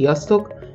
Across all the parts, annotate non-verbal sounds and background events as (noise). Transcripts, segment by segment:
Sziasztok!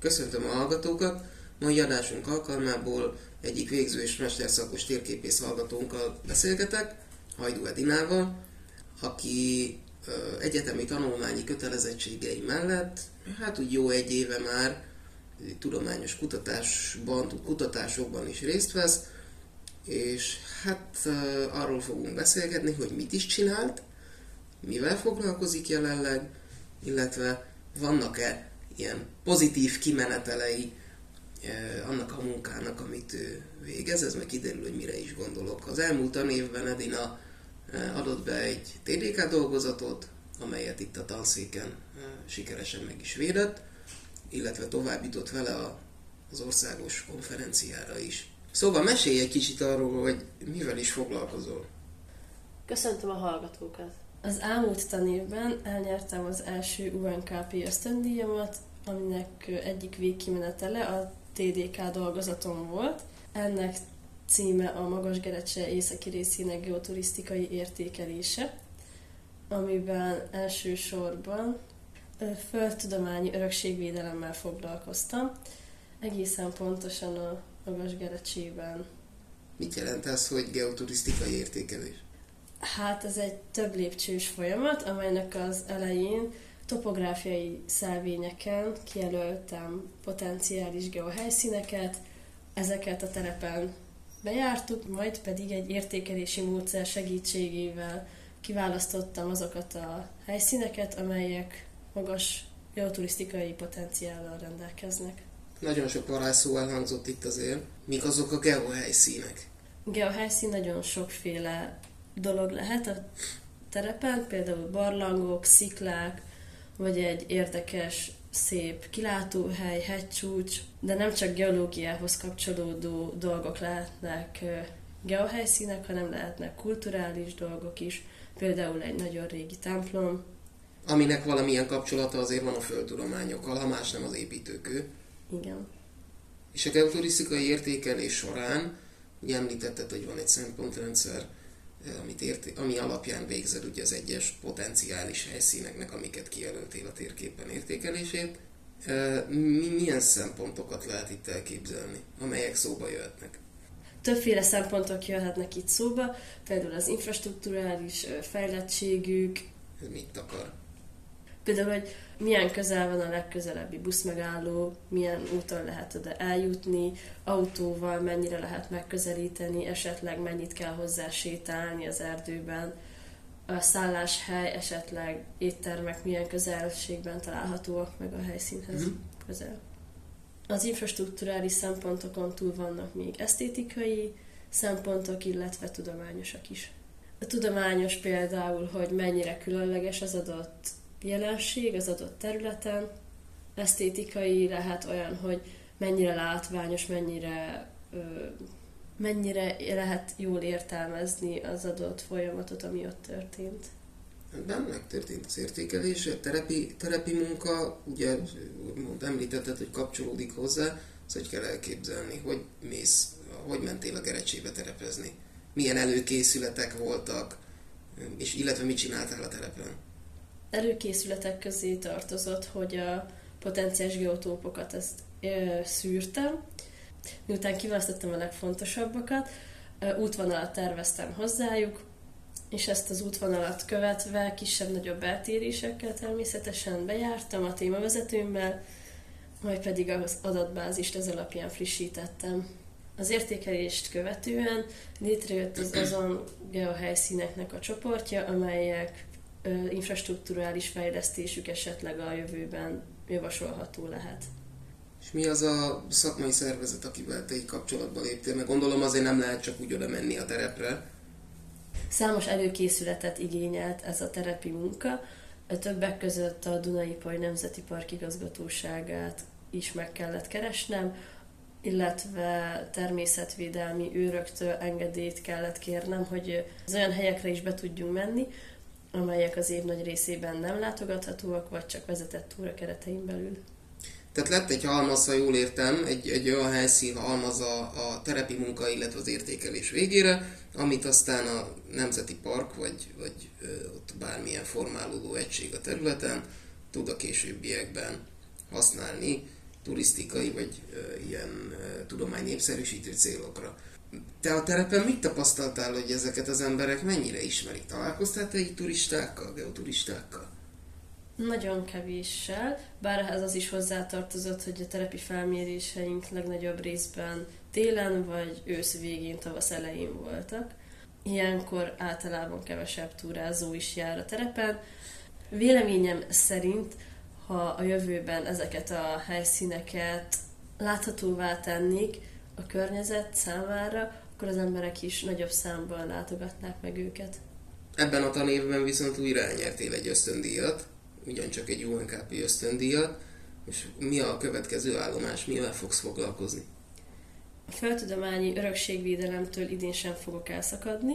Köszöntöm a hallgatókat! Mai adásunk alkalmából egyik végző és mesterszakos térképész hallgatónkkal beszélgetek, Hajdú Edinával, aki egyetemi tanulmányi kötelezettségei mellett, hát úgy jó egy éve már tudományos kutatásban, kutatásokban is részt vesz, és hát arról fogunk beszélgetni, hogy mit is csinált, mivel foglalkozik jelenleg, illetve vannak-e ilyen pozitív kimenetelei annak a munkának, amit ő végez, ez meg kiderül, hogy mire is gondolok. Az elmúlt tanévben Edina adott be egy TDK dolgozatot, amelyet itt a tanszéken sikeresen meg is védett, illetve továbbított vele az országos konferenciára is. Szóval mesélj egy kicsit arról, hogy mivel is foglalkozol. Köszöntöm a hallgatókat! Az elmúlt tanévben elnyertem az első UNKP ösztöndíjamat, aminek egyik végkimenetele a TDK dolgozatom volt. Ennek címe a Magasgerecse északi részének geoturisztikai értékelése, amiben elsősorban földtudományi örökségvédelemmel foglalkoztam, egészen pontosan a Magasgerecsében. Mit jelent ez, hogy geoturisztikai értékelés? Hát ez egy több lépcsős folyamat, amelynek az elején topográfiai szelvényeken kijelöltem potenciális geohelyszíneket, ezeket a terepen bejártuk, majd pedig egy értékelési módszer segítségével kiválasztottam azokat a helyszíneket, amelyek magas geoturisztikai potenciállal rendelkeznek. Nagyon sok varázsszó elhangzott itt azért. Mik azok a geohelyszínek? Geohelyszín nagyon sokféle dolog lehet a terepen, például barlangok, sziklák, vagy egy érdekes, szép kilátóhely, hegycsúcs, de nem csak geológiához kapcsolódó dolgok lehetnek geohelyszínek, hanem lehetnek kulturális dolgok is, például egy nagyon régi templom. Aminek valamilyen kapcsolata azért van a földtudományokkal, ha más nem az építőkő. Igen. És a geoturisztikai értékelés során, ugye említetted, hogy van egy szempontrendszer, amit érti, ami alapján végzed ugye az egyes potenciális helyszíneknek, amiket kijelöltél a térképen értékelését. Milyen szempontokat lehet itt elképzelni, amelyek szóba jöhetnek? Többféle szempontok jöhetnek itt szóba, például az infrastruktúrális fejlettségük. Ez mit akar? Például, hogy milyen közel van a legközelebbi buszmegálló, milyen úton lehet oda eljutni, autóval mennyire lehet megközelíteni, esetleg mennyit kell hozzá sétálni az erdőben, a szálláshely, esetleg éttermek milyen közelségben találhatóak meg a helyszínhez mm-hmm. közel. Az infrastruktúrális szempontokon túl vannak még esztétikai szempontok, illetve tudományosak is. A tudományos például, hogy mennyire különleges az adott jelenség az adott területen. Esztétikai lehet olyan, hogy mennyire látványos, mennyire, ö, mennyire lehet jól értelmezni az adott folyamatot, ami ott történt. Nem megtörtént az értékelés, a terepi, terepi munka, ugye mond, említetted, hogy kapcsolódik hozzá, ezt hogy kell elképzelni, hogy mész, hogy mentél a Gerecsébe terepezni, milyen előkészületek voltak, és illetve mit csináltál a terepen? Előkészületek közé tartozott, hogy a potenciális geotópokat ezt ö, szűrtem. Miután kiválasztottam a legfontosabbakat, útvonalat terveztem hozzájuk, és ezt az útvonalat követve kisebb-nagyobb eltérésekkel természetesen bejártam a témavezetőmmel, majd pedig az adatbázist ez alapján frissítettem. Az értékelést követően létrejött az azon geohelyszíneknek a csoportja, amelyek infrastruktúrális fejlesztésük esetleg a jövőben javasolható lehet. És mi az a szakmai szervezet, akivel te így kapcsolatba léptél? Mert gondolom azért nem lehet csak úgy oda menni a terepre. Számos előkészületet igényelt ez a terepi munka, többek között a Dunai Paj Nemzeti Park igazgatóságát is meg kellett keresnem, illetve természetvédelmi őröktől engedélyt kellett kérnem, hogy az olyan helyekre is be tudjunk menni, amelyek az év nagy részében nem látogathatóak, vagy csak vezetett túra keretein belül. Tehát lett egy halmaz, ha jól értem, egy, egy olyan helyszín halmaz a, a terepi munka, illetve az értékelés végére, amit aztán a Nemzeti Park, vagy, vagy ö, ott bármilyen formálódó egység a területen tud a későbbiekben használni turisztikai vagy ö, ilyen ö, tudomány népszerűsítő célokra. Te a terepen mit tapasztaltál, hogy ezeket az emberek mennyire ismerik? Találkoztál te így turistákkal, geoturistákkal? Nagyon kevéssel, bár ehhez az is hozzátartozott, hogy a terepi felméréseink legnagyobb részben télen vagy ősz végén, tavasz elején voltak. Ilyenkor általában kevesebb túrázó is jár a terepen. Véleményem szerint, ha a jövőben ezeket a helyszíneket láthatóvá tennék a környezet számára, akkor az emberek is nagyobb számban látogatnák meg őket. Ebben a tanévben viszont újra elnyertél egy ösztöndíjat, ugyancsak egy UNKP ösztöndíjat, és mi a következő állomás, mivel fogsz foglalkozni? A földtudományi örökségvédelemtől idén sem fogok elszakadni.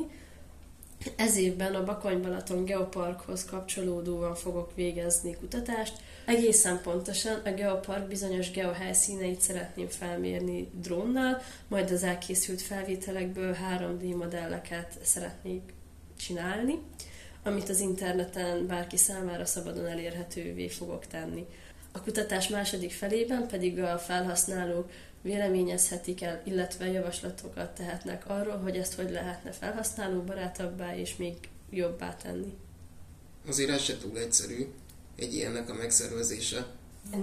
Ez évben a Bakony-Balaton Geoparkhoz kapcsolódóan fogok végezni kutatást. Egészen pontosan a Geopark bizonyos geohelyszíneit szeretném felmérni drónnal, majd az elkészült felvételekből 3D modelleket szeretnék csinálni amit az interneten bárki számára szabadon elérhetővé fogok tenni. A kutatás második felében pedig a felhasználók véleményezhetik el, illetve javaslatokat tehetnek arról, hogy ezt hogy lehetne felhasználó barátabbá és még jobbá tenni. Azért ez se túl egyszerű, egy ilyennek a megszervezése.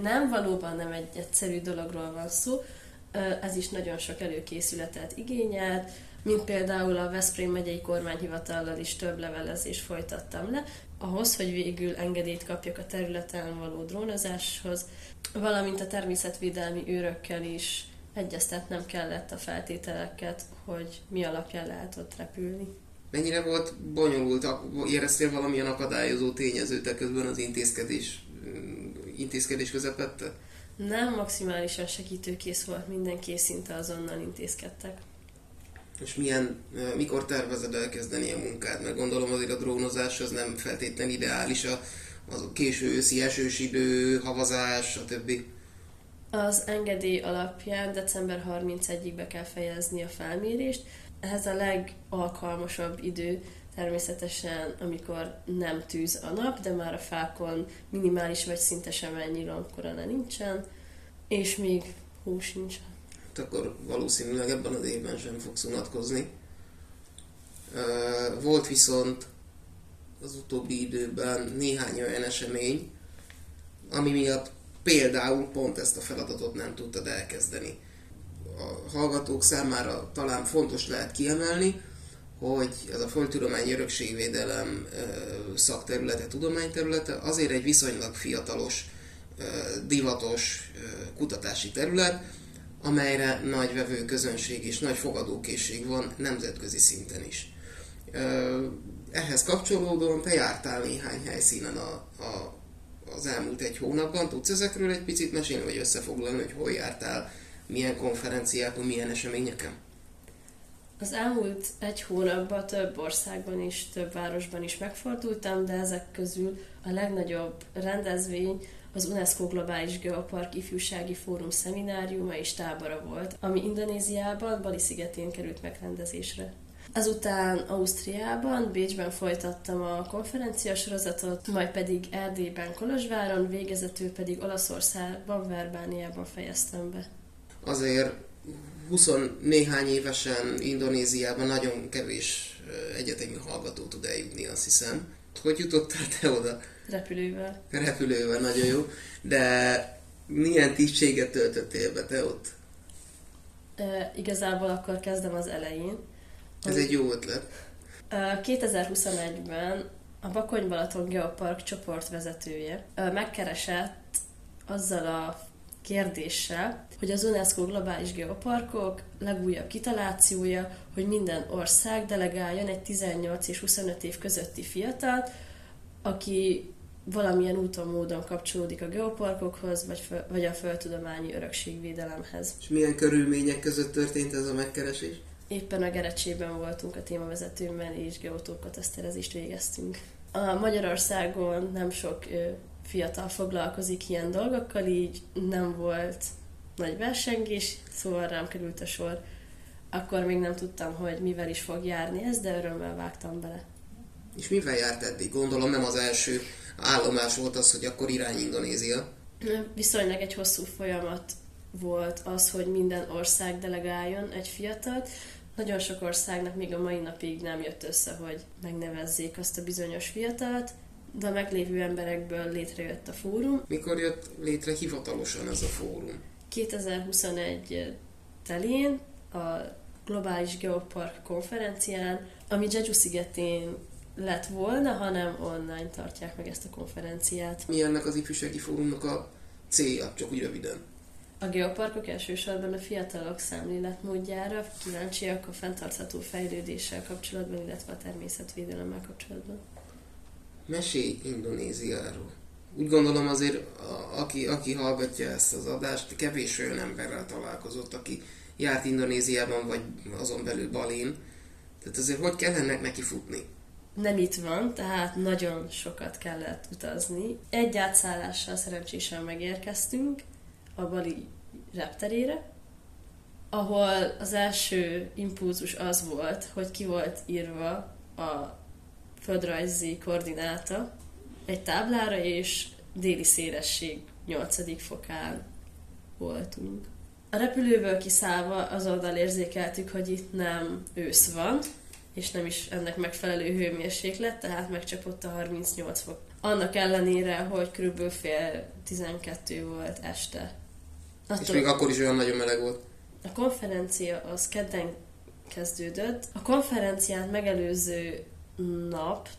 Nem, valóban nem egy egyszerű dologról van szó, ez is nagyon sok előkészületet igényelt, mint például a Veszprém megyei kormányhivatallal is több levelezést folytattam le, ahhoz, hogy végül engedélyt kapjak a területen való drónozáshoz, valamint a természetvédelmi őrökkel is egyeztetnem kellett a feltételeket, hogy mi alapján lehet ott repülni. Mennyire volt bonyolult? Éreztél valamilyen akadályozó tényezőt közben az intézkedés, intézkedés közepette? Nem, maximálisan segítőkész volt mindenki, szinte azonnal intézkedtek. És milyen, mikor tervezed elkezdeni a munkád? Mert gondolom azért a drónozás az nem feltétlen ideális, a, az a késő őszi esős idő, havazás, stb. Az engedély alapján december 31-ig be kell fejezni a felmérést. Ehhez a legalkalmasabb idő természetesen, amikor nem tűz a nap, de már a fákon minimális vagy szinte sem ennyi lombkorona nincsen, és még hó sincs Hát akkor valószínűleg ebben az évben sem fogsz unatkozni. Volt viszont az utóbbi időben néhány olyan esemény, ami miatt például pont ezt a feladatot nem tudtad elkezdeni. A hallgatók számára talán fontos lehet kiemelni, hogy ez a földtudományi örökségvédelem szakterülete, tudományterülete azért egy viszonylag fiatalos, divatos kutatási terület, amelyre nagy vevő közönség és nagy fogadókészség van nemzetközi szinten is. Ehhez kapcsolódóan te jártál néhány helyszínen a, a, az elmúlt egy hónapban. Tudsz ezekről egy picit mesélni, vagy összefoglalni, hogy hol jártál, milyen konferenciákon, milyen eseményeken? Az elmúlt egy hónapban több országban is, több városban is megfordultam, de ezek közül a legnagyobb rendezvény az UNESCO Globális Geopark ifjúsági fórum szemináriuma és tábora volt, ami Indonéziában, Bali szigetén került megrendezésre. Ezután Ausztriában, Bécsben folytattam a konferencia sorozatot, majd pedig Erdélyben, Kolozsváron, végezetül pedig Olaszországban, Verbániában fejeztem be. Azért 20 néhány évesen Indonéziában nagyon kevés egyetemi hallgató tud eljutni, azt hiszem. Hogy jutottál te oda? Repülővel. Repülővel, nagyon jó. De milyen tisztséget töltöttél be te ott? E, igazából akkor kezdem az elején. Ez egy jó ötlet. 2021-ben a Bakony-Balaton Geopark csoportvezetője megkeresett azzal a kérdéssel, hogy az UNESCO globális geoparkok legújabb kitalációja, hogy minden ország delegáljon egy 18 és 25 év közötti fiatalt, aki valamilyen úton, módon kapcsolódik a geoparkokhoz, vagy, föl, vagy a földtudományi örökségvédelemhez. És milyen körülmények között történt ez a megkeresés? Éppen a Gerecsében voltunk a témavezetőmmel, és geotókateszterezést végeztünk. A Magyarországon nem sok fiatal foglalkozik ilyen dolgokkal, így nem volt nagy versengés, szóval rám került a sor. Akkor még nem tudtam, hogy mivel is fog járni ez, de örömmel vágtam bele. És mivel járt eddig? Gondolom nem az első állomás volt az, hogy akkor irány Indonézia. Viszonylag egy hosszú folyamat volt az, hogy minden ország delegáljon egy fiatalt. Nagyon sok országnak még a mai napig nem jött össze, hogy megnevezzék azt a bizonyos fiatalt, de a meglévő emberekből létrejött a fórum. Mikor jött létre hivatalosan ez a fórum? 2021 telén a Globális Geopark konferencián, ami Jeju szigetén lett volna, hanem online tartják meg ezt a konferenciát. Mi ennek az ifjúsági fórumnak a célja, csak úgy röviden? A geoparkok elsősorban a fiatalok szemléletmódjára kíváncsiak a fenntartható fejlődéssel kapcsolatban, illetve a természetvédelemmel kapcsolatban. Mesélj Indonéziáról. Úgy gondolom azért, a, aki, aki hallgatja ezt az adást, kevés olyan emberrel találkozott, aki járt Indonéziában, vagy azon belül Balén. Tehát azért hogy kell ennek neki futni? nem itt van, tehát nagyon sokat kellett utazni. Egy átszállással szerencsésen megérkeztünk a Bali repterére, ahol az első impulzus az volt, hogy ki volt írva a földrajzi koordináta egy táblára, és déli szélesség 8. fokán voltunk. A repülőből kiszállva azonnal érzékeltük, hogy itt nem ősz van, és nem is ennek megfelelő hőmérséklet, tehát megcsapott a 38 fok. Annak ellenére, hogy kb. fél 12 volt este. Attól, és még akkor is olyan nagyon meleg volt. A konferencia az kedden kezdődött. A konferenciát megelőző nap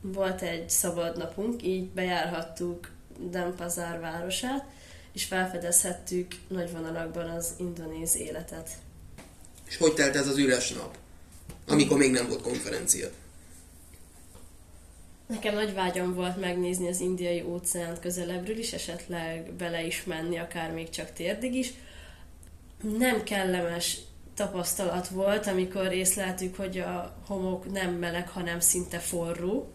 volt egy szabad napunk, így bejárhattuk Denpasar városát, és felfedezhettük nagy vonalakban az indonéz életet. És hogy telt ez az üres nap? amikor még nem volt konferencia. Nekem nagy vágyam volt megnézni az indiai óceánt közelebbről is, esetleg bele is menni, akár még csak térdig is. Nem kellemes tapasztalat volt, amikor észleltük, hogy a homok nem meleg, hanem szinte forró.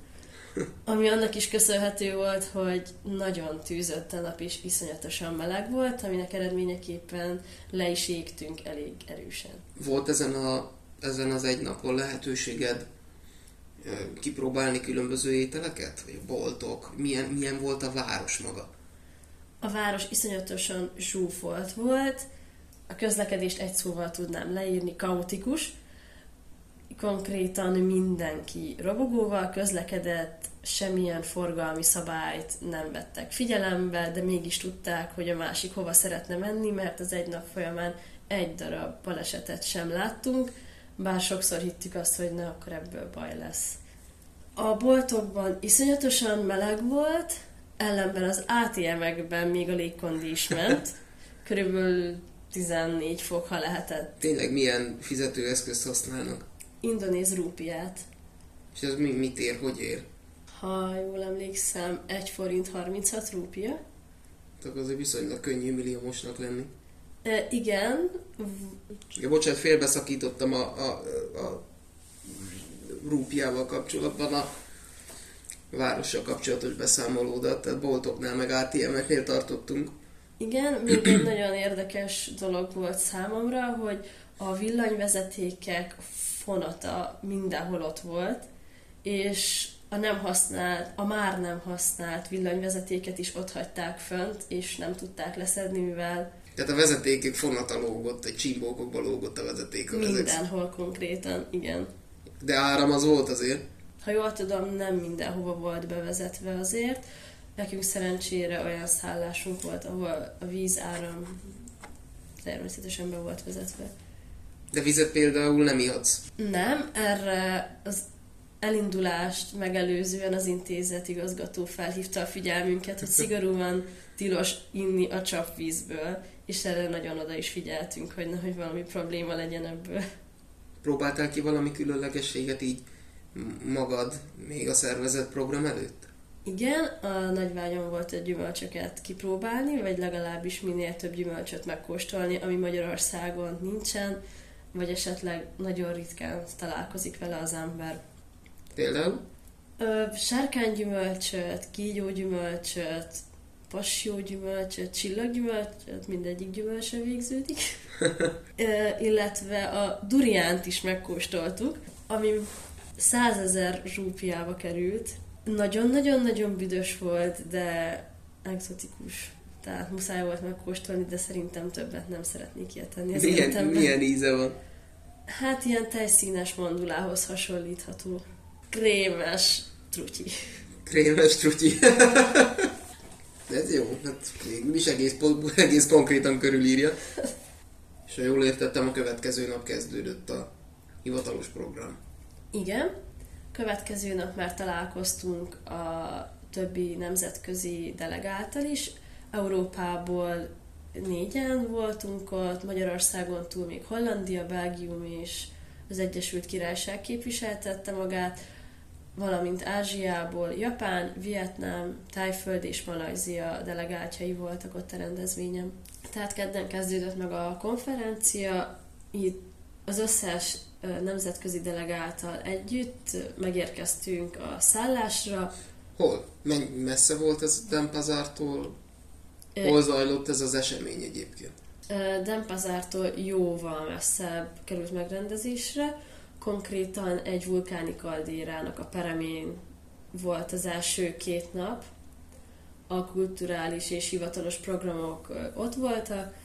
Ami annak is köszönhető volt, hogy nagyon tűzött a nap és iszonyatosan meleg volt, aminek eredményeképpen le is égtünk elég erősen. Volt ezen a ezen az egy napon lehetőséged kipróbálni különböző ételeket? Vagy boltok? Milyen, milyen volt a város maga? A város iszonyatosan zsúfolt volt, a közlekedést egy szóval tudnám leírni, kaotikus. Konkrétan mindenki robogóval közlekedett, semmilyen forgalmi szabályt nem vettek figyelembe, de mégis tudták, hogy a másik hova szeretne menni, mert az egy nap folyamán egy darab balesetet sem láttunk bár sokszor hittük azt, hogy ne, akkor ebből baj lesz. A boltokban iszonyatosan meleg volt, ellenben az ATM-ekben még a légkondi is ment. (laughs) Körülbelül 14 fok, ha lehetett. Tényleg milyen fizetőeszközt használnak? Indonéz rúpiát. És ez mi, mit ér, hogy ér? Ha jól emlékszem, 1 forint 36 rúpia. Tehát azért viszonylag könnyű milliómosnak lenni. E, igen. Ja, bocsánat, félbeszakítottam a, a, a rúpiával kapcsolatban a várossal kapcsolatos beszámolódat, tehát boltoknál meg ATM-eknél tartottunk. Igen, még egy nagyon érdekes dolog volt számomra, hogy a villanyvezetékek fonata mindenhol ott volt, és a nem használt, a már nem használt villanyvezetéket is ott hagyták fönt, és nem tudták leszedni, mivel tehát a vezetékek fonata lógott, egy csimbókokba lógott a vezeték. Mindenhol ezek... konkrétan, igen. De áram az volt azért? Ha jól tudom, nem mindenhova volt bevezetve azért. Nekünk szerencsére olyan szállásunk volt, ahol a víz áram természetesen be volt vezetve. De vizet például nem ihatsz? Nem, erre az elindulást megelőzően az intézet igazgató felhívta a figyelmünket, hogy szigorúan tilos inni a csapvízből, és erre nagyon oda is figyeltünk, hogy nehogy valami probléma legyen ebből. Próbáltál ki valami különlegességet így magad még a szervezet program előtt? Igen, a nagyvágyam volt egy gyümölcsöket kipróbálni, vagy legalábbis minél több gyümölcsöt megkóstolni, ami Magyarországon nincsen, vagy esetleg nagyon ritkán találkozik vele az ember. Például? Ö, sárkánygyümölcsöt, kígyógyümölcsöt, pasjógyümölcsöt, csillaggyümölcsöt, mindegyik gyümölcsön végződik. (laughs) Ö, illetve a duriánt is megkóstoltuk, ami százezer rúpiába került. Nagyon-nagyon-nagyon büdös volt, de exotikus. Tehát muszáj volt megkóstolni, de szerintem többet nem szeretnék ilyet tenni. Milyen, életemben. milyen íze van? Hát ilyen tejszínes mandulához hasonlítható. Krémes trutyi. Krémes trutyi. (laughs) Ez jó, hát végül is egész, (laughs) egész konkrétan körülírja. És ha jól értettem, a következő nap kezdődött a hivatalos program. Igen. Következő nap már találkoztunk a többi nemzetközi delegáltal is. Európából négyen voltunk ott, Magyarországon túl még Hollandia, Belgium és az Egyesült Királyság képviseltette magát, valamint Ázsiából Japán, Vietnám, Tájföld és Malajzia delegáltjai voltak ott a rendezvényen. Tehát kedden kezdődött meg a konferencia, itt az összes nemzetközi delegáltal együtt megérkeztünk a szállásra. Hol? Menny messze volt ez Dempazártól? Ö, Hol zajlott ez az esemény egyébként? Denpazártól jóval messzebb került megrendezésre. Konkrétan egy vulkáni kaldérának a peremén volt az első két nap. A kulturális és hivatalos programok ott voltak.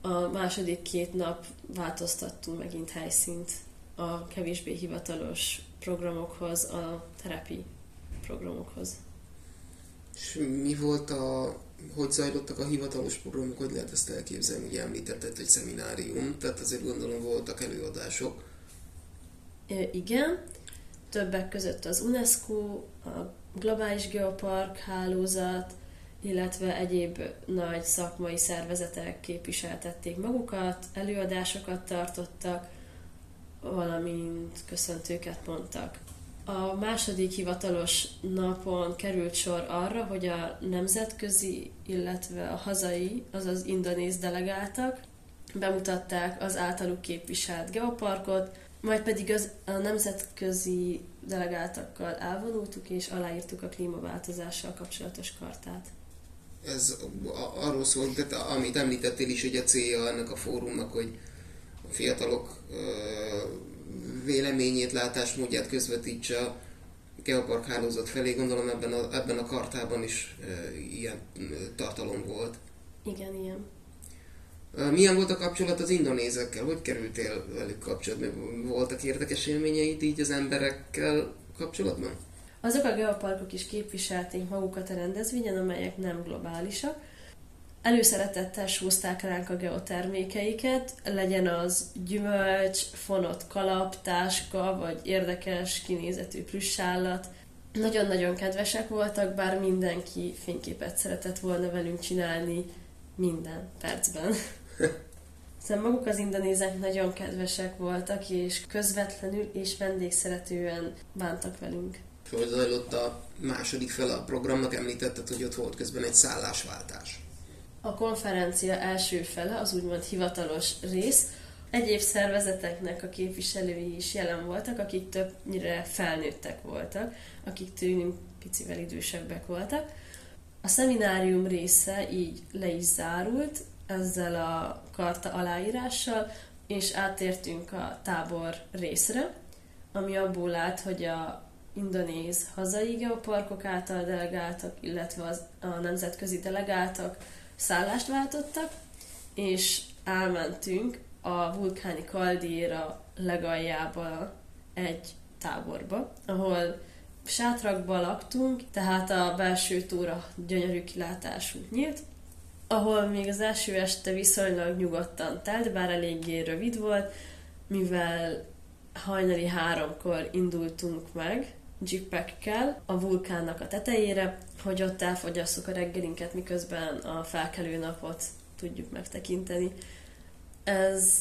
A második két nap változtattunk megint helyszínt a kevésbé hivatalos programokhoz, a terepi programokhoz. És mi volt a... Hogy zajlottak a hivatalos programok, hogy lehet ezt elképzelni? Ugye említetted, hogy szeminárium, tehát azért gondolom voltak előadások. Igen, többek között az UNESCO, a Globális Geopark hálózat, illetve egyéb nagy szakmai szervezetek képviseltették magukat, előadásokat tartottak, valamint köszöntőket mondtak. A második hivatalos napon került sor arra, hogy a nemzetközi, illetve a hazai, azaz indonéz delegáltak bemutatták az általuk képviselt geoparkot, majd pedig az, a nemzetközi delegáltakkal elvonultuk és aláírtuk a klímaváltozással kapcsolatos kartát. Ez arról szól, de te- amit említettél is, hogy a célja ennek a fórumnak, hogy a fiatalok véleményét, látásmódját közvetítse a geopark hálózat felé. Gondolom ebben a, ebben a kartában is ilyen tartalom volt. Igen, ilyen. Milyen volt a kapcsolat az indonézekkel? Hogy kerültél velük kapcsolatba? Voltak érdekes élményeid így az emberekkel kapcsolatban? Azok a geoparkok is képviselték magukat a rendezvényen, amelyek nem globálisak. Előszeretettel sózták ránk a geotermékeiket, legyen az gyümölcs, fonott kalap, táska, vagy érdekes kinézetű plüssállat. Nagyon-nagyon kedvesek voltak, bár mindenki fényképet szeretett volna velünk csinálni minden percben. (laughs) Szóval maguk az indonézek nagyon kedvesek voltak, és közvetlenül és vendégszeretően bántak velünk. Hogy zajlott a második fele a programnak? Említetted, hogy ott volt közben egy szállásváltás. A konferencia első fele, az úgymond hivatalos rész, egyéb szervezeteknek a képviselői is jelen voltak, akik többnyire felnőttek voltak, akik tőlünk picivel idősebbek voltak. A szeminárium része így le is zárult ezzel a karta aláírással, és átértünk a tábor részre, ami abból állt, hogy a indonéz hazai geoparkok által delegáltak, illetve az, a nemzetközi delegáltak szállást váltottak, és elmentünk a vulkáni kaldéra legaljába egy táborba, ahol sátrakba laktunk, tehát a belső tóra gyönyörű kilátásunk nyílt, ahol még az első este viszonylag nyugodtan telt, bár eléggé rövid volt, mivel hajnali háromkor indultunk meg, jeepekkel a vulkánnak a tetejére, hogy ott elfogyasszuk a reggelinket, miközben a felkelő napot tudjuk megtekinteni. Ez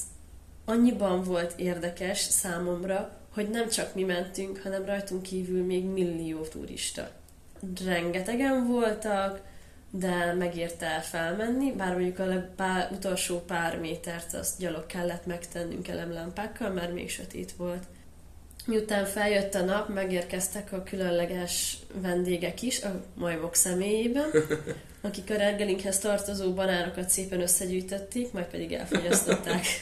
annyiban volt érdekes számomra, hogy nem csak mi mentünk, hanem rajtunk kívül még millió turista. Rengetegen voltak, de megérte el felmenni, bár mondjuk a pár, utolsó pár métert azt gyalog kellett megtennünk elemlámpákkal, mert még sötét volt. Miután feljött a nap, megérkeztek a különleges vendégek is, a majmok személyében, (laughs) akik a reggelinkhez tartozó banánokat szépen összegyűjtötték, majd pedig elfogyasztották. (laughs)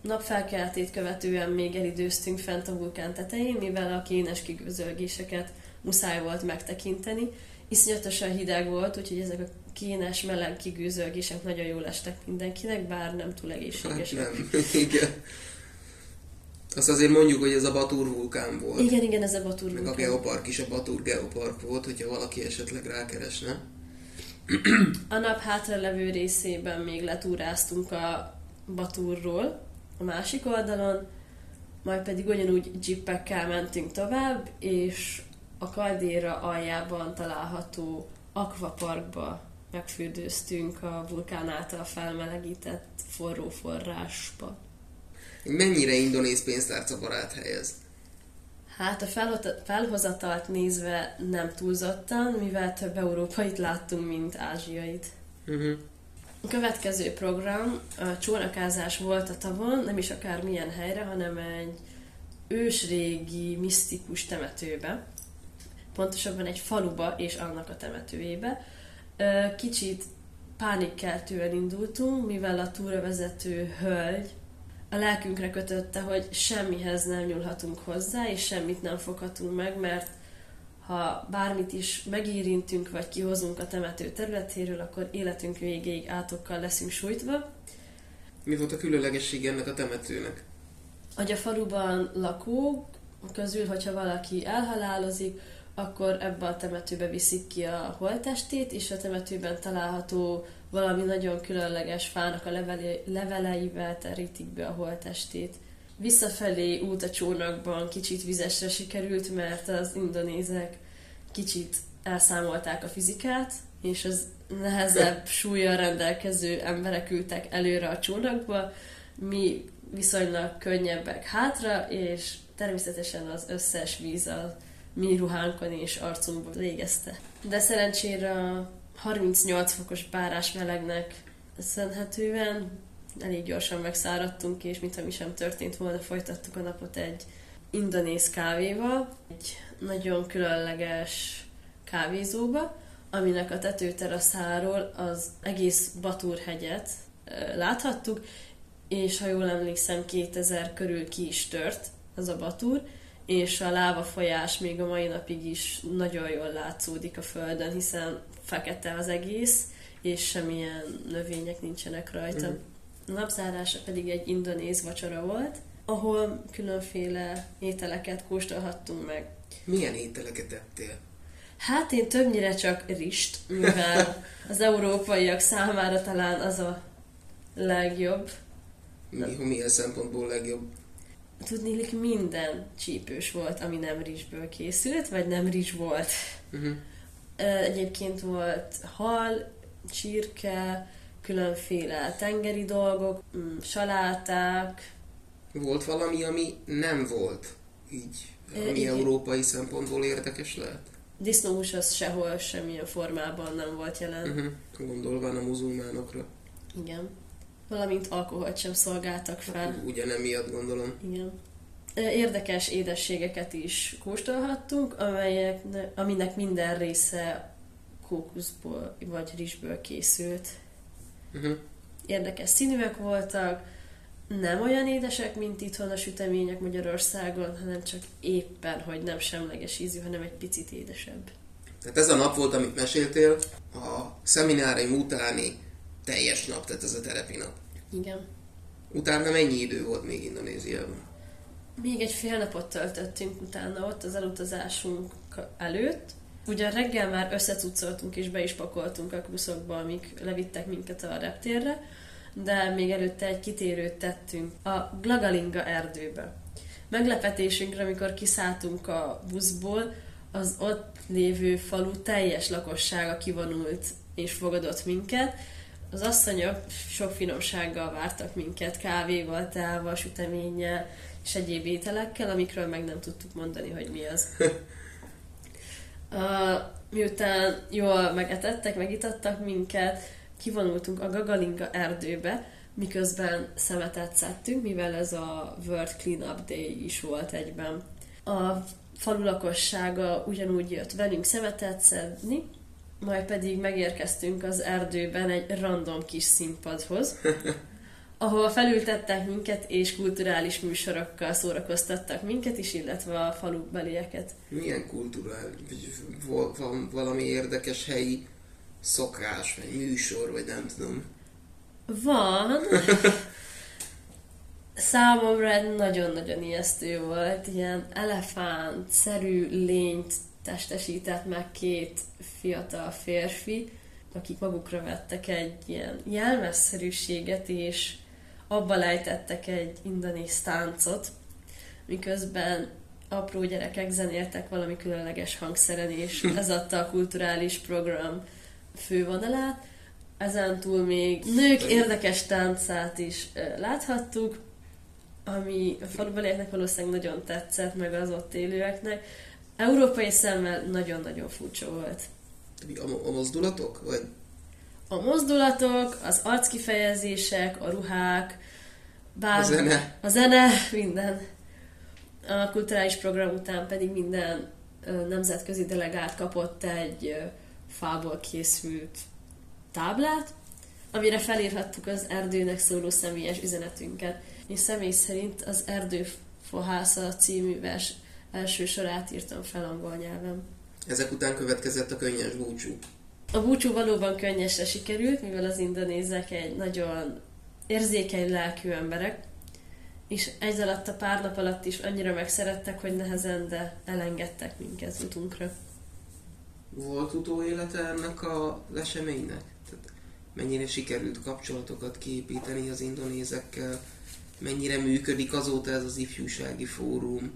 Napfelkeltét követően még elidőztünk fent a vulkán tetején, mivel a kénes kigőzölgéseket muszáj volt megtekinteni. Iszonyatosan hideg volt, úgyhogy ezek a kénes, meleg kigőzölgések nagyon jól estek mindenkinek, bár nem túl egészségesek. Hát nem, (laughs) igen. Azt azért mondjuk, hogy ez a Batur vulkán volt. Igen, igen, ez a Batur Meg vulkán. a Geopark is a Batur Geopark volt, hogyha valaki esetleg rákeresne. (clears throat) A nap hátralevő részében még letúráztunk a Baturról, a másik oldalon, majd pedig ugyanúgy jeepekkel mentünk tovább, és a kaldéra aljában található akvaparkba megfürdőztünk a vulkán által felmelegített forró forrásba. Mennyire indonéz pénztárca barát hely ez? Hát a felhozatalt nézve nem túlzottan, mivel több európait láttunk, mint ázsiait. Uh-huh. A következő program a csónakázás volt a tavon, nem is akár milyen helyre, hanem egy ősrégi, misztikus temetőbe. Pontosabban egy faluba és annak a temetőjébe. Kicsit pánikkeltően indultunk, mivel a túravezető hölgy a lelkünkre kötötte, hogy semmihez nem nyúlhatunk hozzá, és semmit nem foghatunk meg, mert ha bármit is megérintünk, vagy kihozunk a temető területéről, akkor életünk végéig átokkal leszünk sújtva. Mi volt a különlegesség ennek a temetőnek? Hogy a faluban lakók közül, hogyha valaki elhalálozik, akkor ebbe a temetőbe viszik ki a holtestét, és a temetőben található valami nagyon különleges fának a levele, leveleivel terítik be a holtestét. Visszafelé út a csónakban kicsit vizesre sikerült, mert az indonézek kicsit elszámolták a fizikát, és az nehezebb (laughs) súlyjal rendelkező emberek ültek előre a csónakba, mi viszonylag könnyebbek hátra, és természetesen az összes víz a mi ruhánkon és arcunkban légezte. De szerencsére a 38 fokos párás melegnek köszönhetően elég gyorsan megszáradtunk, és mintha mi sem történt volna, folytattuk a napot egy indonéz kávéval, egy nagyon különleges kávézóba, aminek a tetőteraszáról az egész Batur hegyet láthattuk, és ha jól emlékszem, 2000 körül ki is tört az a Batur, és a láva folyás még a mai napig is nagyon jól látszódik a földön, hiszen fekete az egész, és semmilyen növények nincsenek rajta. Mm. A napzárása pedig egy indonéz vacsora volt, ahol különféle ételeket kóstolhattunk meg. Milyen ételeket ettél? Hát én többnyire csak rist, mivel (laughs) az európaiak számára talán az a legjobb. Mi, milyen szempontból legjobb? Tudnélik minden csípős volt, ami nem rizsből készült, vagy nem rizs volt. Uh-huh. Egyébként volt hal, csirke, különféle tengeri dolgok, mm, saláták. Volt valami, ami nem volt így, ami Igen. európai szempontból érdekes lehet? Disznóhús az sehol semmilyen formában nem volt jelen. Uh-huh. Gondolván a muzulmánokra. Igen. Valamint alkoholt sem szolgáltak fel. Hát, ugyan miatt gondolom. Igen. Érdekes édességeket is kóstolhattunk, amelyek, aminek minden része kókuszból vagy rizsből készült. Uh-huh. Érdekes színűek voltak, nem olyan édesek, mint itthon a sütemények Magyarországon, hanem csak éppen, hogy nem semleges ízű, hanem egy picit édesebb. Tehát ez a nap volt, amit meséltél, a szeminárium utáni teljes nap, tehát ez a terepi nap. Igen. Utána mennyi idő volt még Indonéziában? Még egy fél napot töltöttünk utána ott az elutazásunk előtt. Ugyan reggel már összecucoltunk és be is pakoltunk a buszokba, amik levittek minket a reptérre, de még előtte egy kitérőt tettünk a Glagalinga erdőbe. meglepetésünkre, amikor kiszálltunk a buszból, az ott lévő falu teljes lakossága kivonult és fogadott minket. Az asszonyok sok finomsággal vártak minket, kávéval, teával, süteménnyel és egyéb ételekkel, amikről meg nem tudtuk mondani, hogy mi az. (laughs) Uh, miután jól megetettek, megitattak minket, kivonultunk a Gagalinga erdőbe, miközben szemetet szedtünk, mivel ez a World Cleanup Day is volt egyben. A falu lakossága ugyanúgy jött velünk szemetet szedni, majd pedig megérkeztünk az erdőben egy random kis színpadhoz, (laughs) ahol felültettek minket, és kulturális műsorokkal szórakoztattak minket is, illetve a falu belieket. Milyen kulturális, van valami érdekes helyi szokás, vagy műsor, vagy nem tudom. Van. (laughs) Számomra nagyon-nagyon ijesztő volt, ilyen elefánt-szerű lényt testesített meg két fiatal férfi, akik magukra vettek egy ilyen jelmezszerűséget, és abba lejtettek egy indonész táncot, miközben apró gyerekek zenéltek valami különleges hangszeren, és (laughs) ez adta a kulturális program fővonalát. Ezen túl még nők érdekes táncát is láthattuk, ami a falubelieknek valószínűleg nagyon tetszett, meg az ott élőeknek. Európai szemmel nagyon-nagyon furcsa volt. A, a mozdulatok? Vagy? A mozdulatok, az arckifejezések, a ruhák, bár a zene. A zene, minden. A kulturális program után pedig minden nemzetközi delegát kapott egy fából készült táblát, amire felírhattuk az erdőnek szóló személyes üzenetünket. És személy szerint az Erdőfohásza című vers első sorát írtam fel angol nyelven. Ezek után következett a könnyes búcsú. A búcsú valóban könnyesre sikerült, mivel az indonézek egy nagyon érzékeny lelkű emberek, és egy alatt a pár nap alatt is annyira megszerettek, hogy nehezen, de elengedtek minket utunkra. Volt utóélete ennek a eseménynek? Tehát mennyire sikerült kapcsolatokat kiépíteni az indonézekkel? Mennyire működik azóta ez az ifjúsági fórum?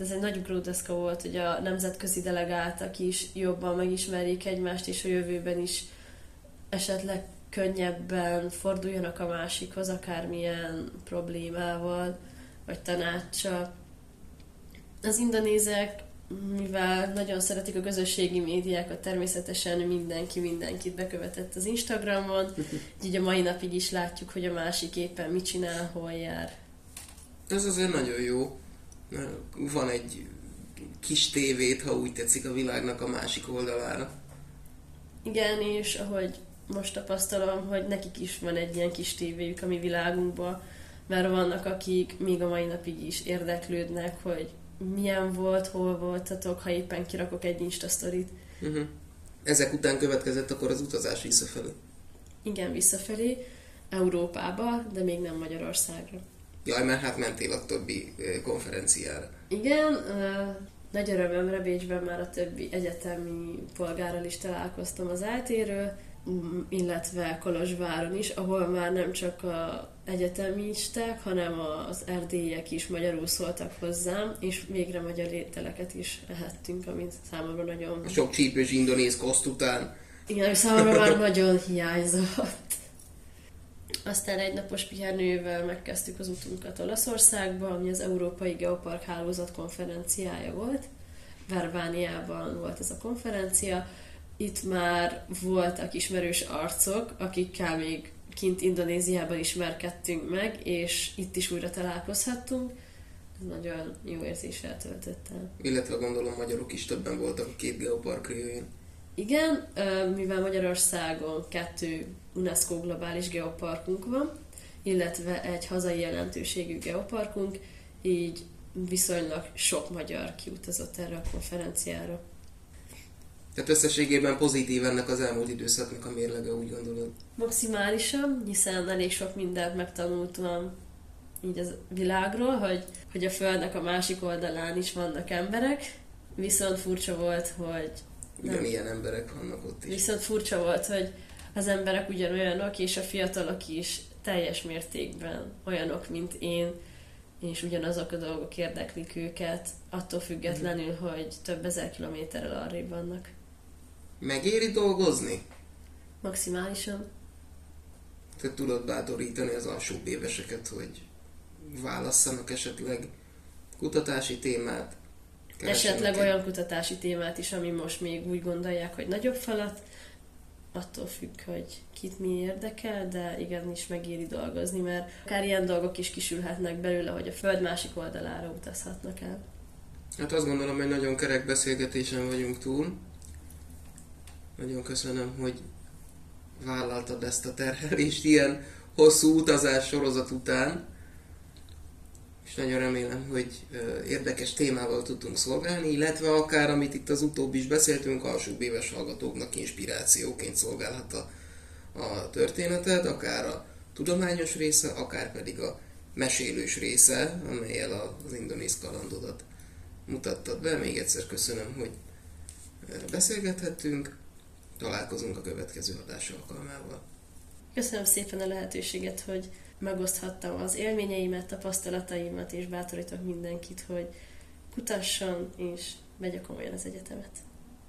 Ez egy nagy ugródeszka volt, hogy a nemzetközi delegáltak is jobban megismerjék egymást, és a jövőben is esetleg könnyebben forduljanak a másikhoz, akármilyen problémával, vagy tanácsa. Az indonézek, mivel nagyon szeretik a közösségi médiákat, természetesen mindenki mindenkit bekövetett az Instagramon, (laughs) így a mai napig is látjuk, hogy a másik éppen mit csinál, hol jár. Ez azért nagyon jó. Van egy kis tévét, ha úgy tetszik, a világnak a másik oldalára. Igen, és ahogy most tapasztalom, hogy nekik is van egy ilyen kis tévéjük a mi világunkban, mert vannak, akik még a mai napig is érdeklődnek, hogy milyen volt, hol voltatok, ha éppen kirakok egy Insta sztorit. Uh-huh. Ezek után következett akkor az utazás visszafelé? Igen, visszafelé, Európába, de még nem Magyarországra. Jaj, mert hát mentél a többi konferenciára. Igen, nagy örömömre Bécsben már a többi egyetemi polgárral is találkoztam az eltéről, illetve Kolozsváron is, ahol már nem csak a egyetemisták, hanem az erdélyek is magyarul szóltak hozzám, és végre magyar ételeket is ehettünk, amit számomra nagyon... Sok csípős indonéz koszt után. Igen, számomra már nagyon hiányzott. Aztán egy napos pihenővel megkezdtük az utunkat Olaszországba, ami az Európai Geopark Hálózat konferenciája volt. Verbániában volt ez a konferencia, itt már voltak ismerős arcok, akikkel még kint Indonéziában ismerkedtünk meg, és itt is újra találkozhattunk. Ez nagyon jó érzéssel töltött el. Illetve gondolom magyarok is többen voltak a két geopark jöjjön. Igen, mivel Magyarországon kettő UNESCO globális geoparkunk van, illetve egy hazai jelentőségű geoparkunk, így viszonylag sok magyar kiutazott erre a konferenciára. Tehát összességében pozitív ennek az elmúlt időszaknak a mérlege, úgy gondolod? Maximálisan, hiszen elég sok mindent megtanultam így az világról, hogy, hogy a Földnek a másik oldalán is vannak emberek, viszont furcsa volt, hogy... Ugyanilyen emberek vannak ott is. Viszont furcsa volt, hogy az emberek ugyanolyanok, és a fiatalok is teljes mértékben olyanok, mint én, és ugyanazok a dolgok érdeklik őket, attól függetlenül, hogy több ezer kilométerrel arrébb vannak. Megéri dolgozni? Maximálisan. Te tudod bátorítani az alsóbb éveseket, hogy válasszanak esetleg kutatási témát, Esetleg keressenek olyan kutatási témát is, ami most még úgy gondolják, hogy nagyobb falat, attól függ, hogy kit mi érdekel, de igenis megéri dolgozni, mert akár ilyen dolgok is kisülhetnek belőle, hogy a föld másik oldalára utazhatnak el. Hát azt gondolom, hogy nagyon kerek beszélgetésen vagyunk túl. Nagyon köszönöm, hogy vállaltad ezt a terhelést ilyen hosszú utazás sorozat után. És nagyon remélem, hogy érdekes témával tudtunk szolgálni, illetve akár, amit itt az utóbb is beszéltünk, alsóbb éves hallgatóknak inspirációként szolgálhat a, a történeted, akár a tudományos része, akár pedig a mesélős része, amelyel az indonéz kalandodat mutattad be. Még egyszer köszönöm, hogy beszélgethettünk. Találkozunk a következő adás alkalmával. Köszönöm szépen a lehetőséget, hogy megoszthattam az élményeimet, tapasztalataimat, és bátorítok mindenkit, hogy kutasson, és vegye komolyan az egyetemet.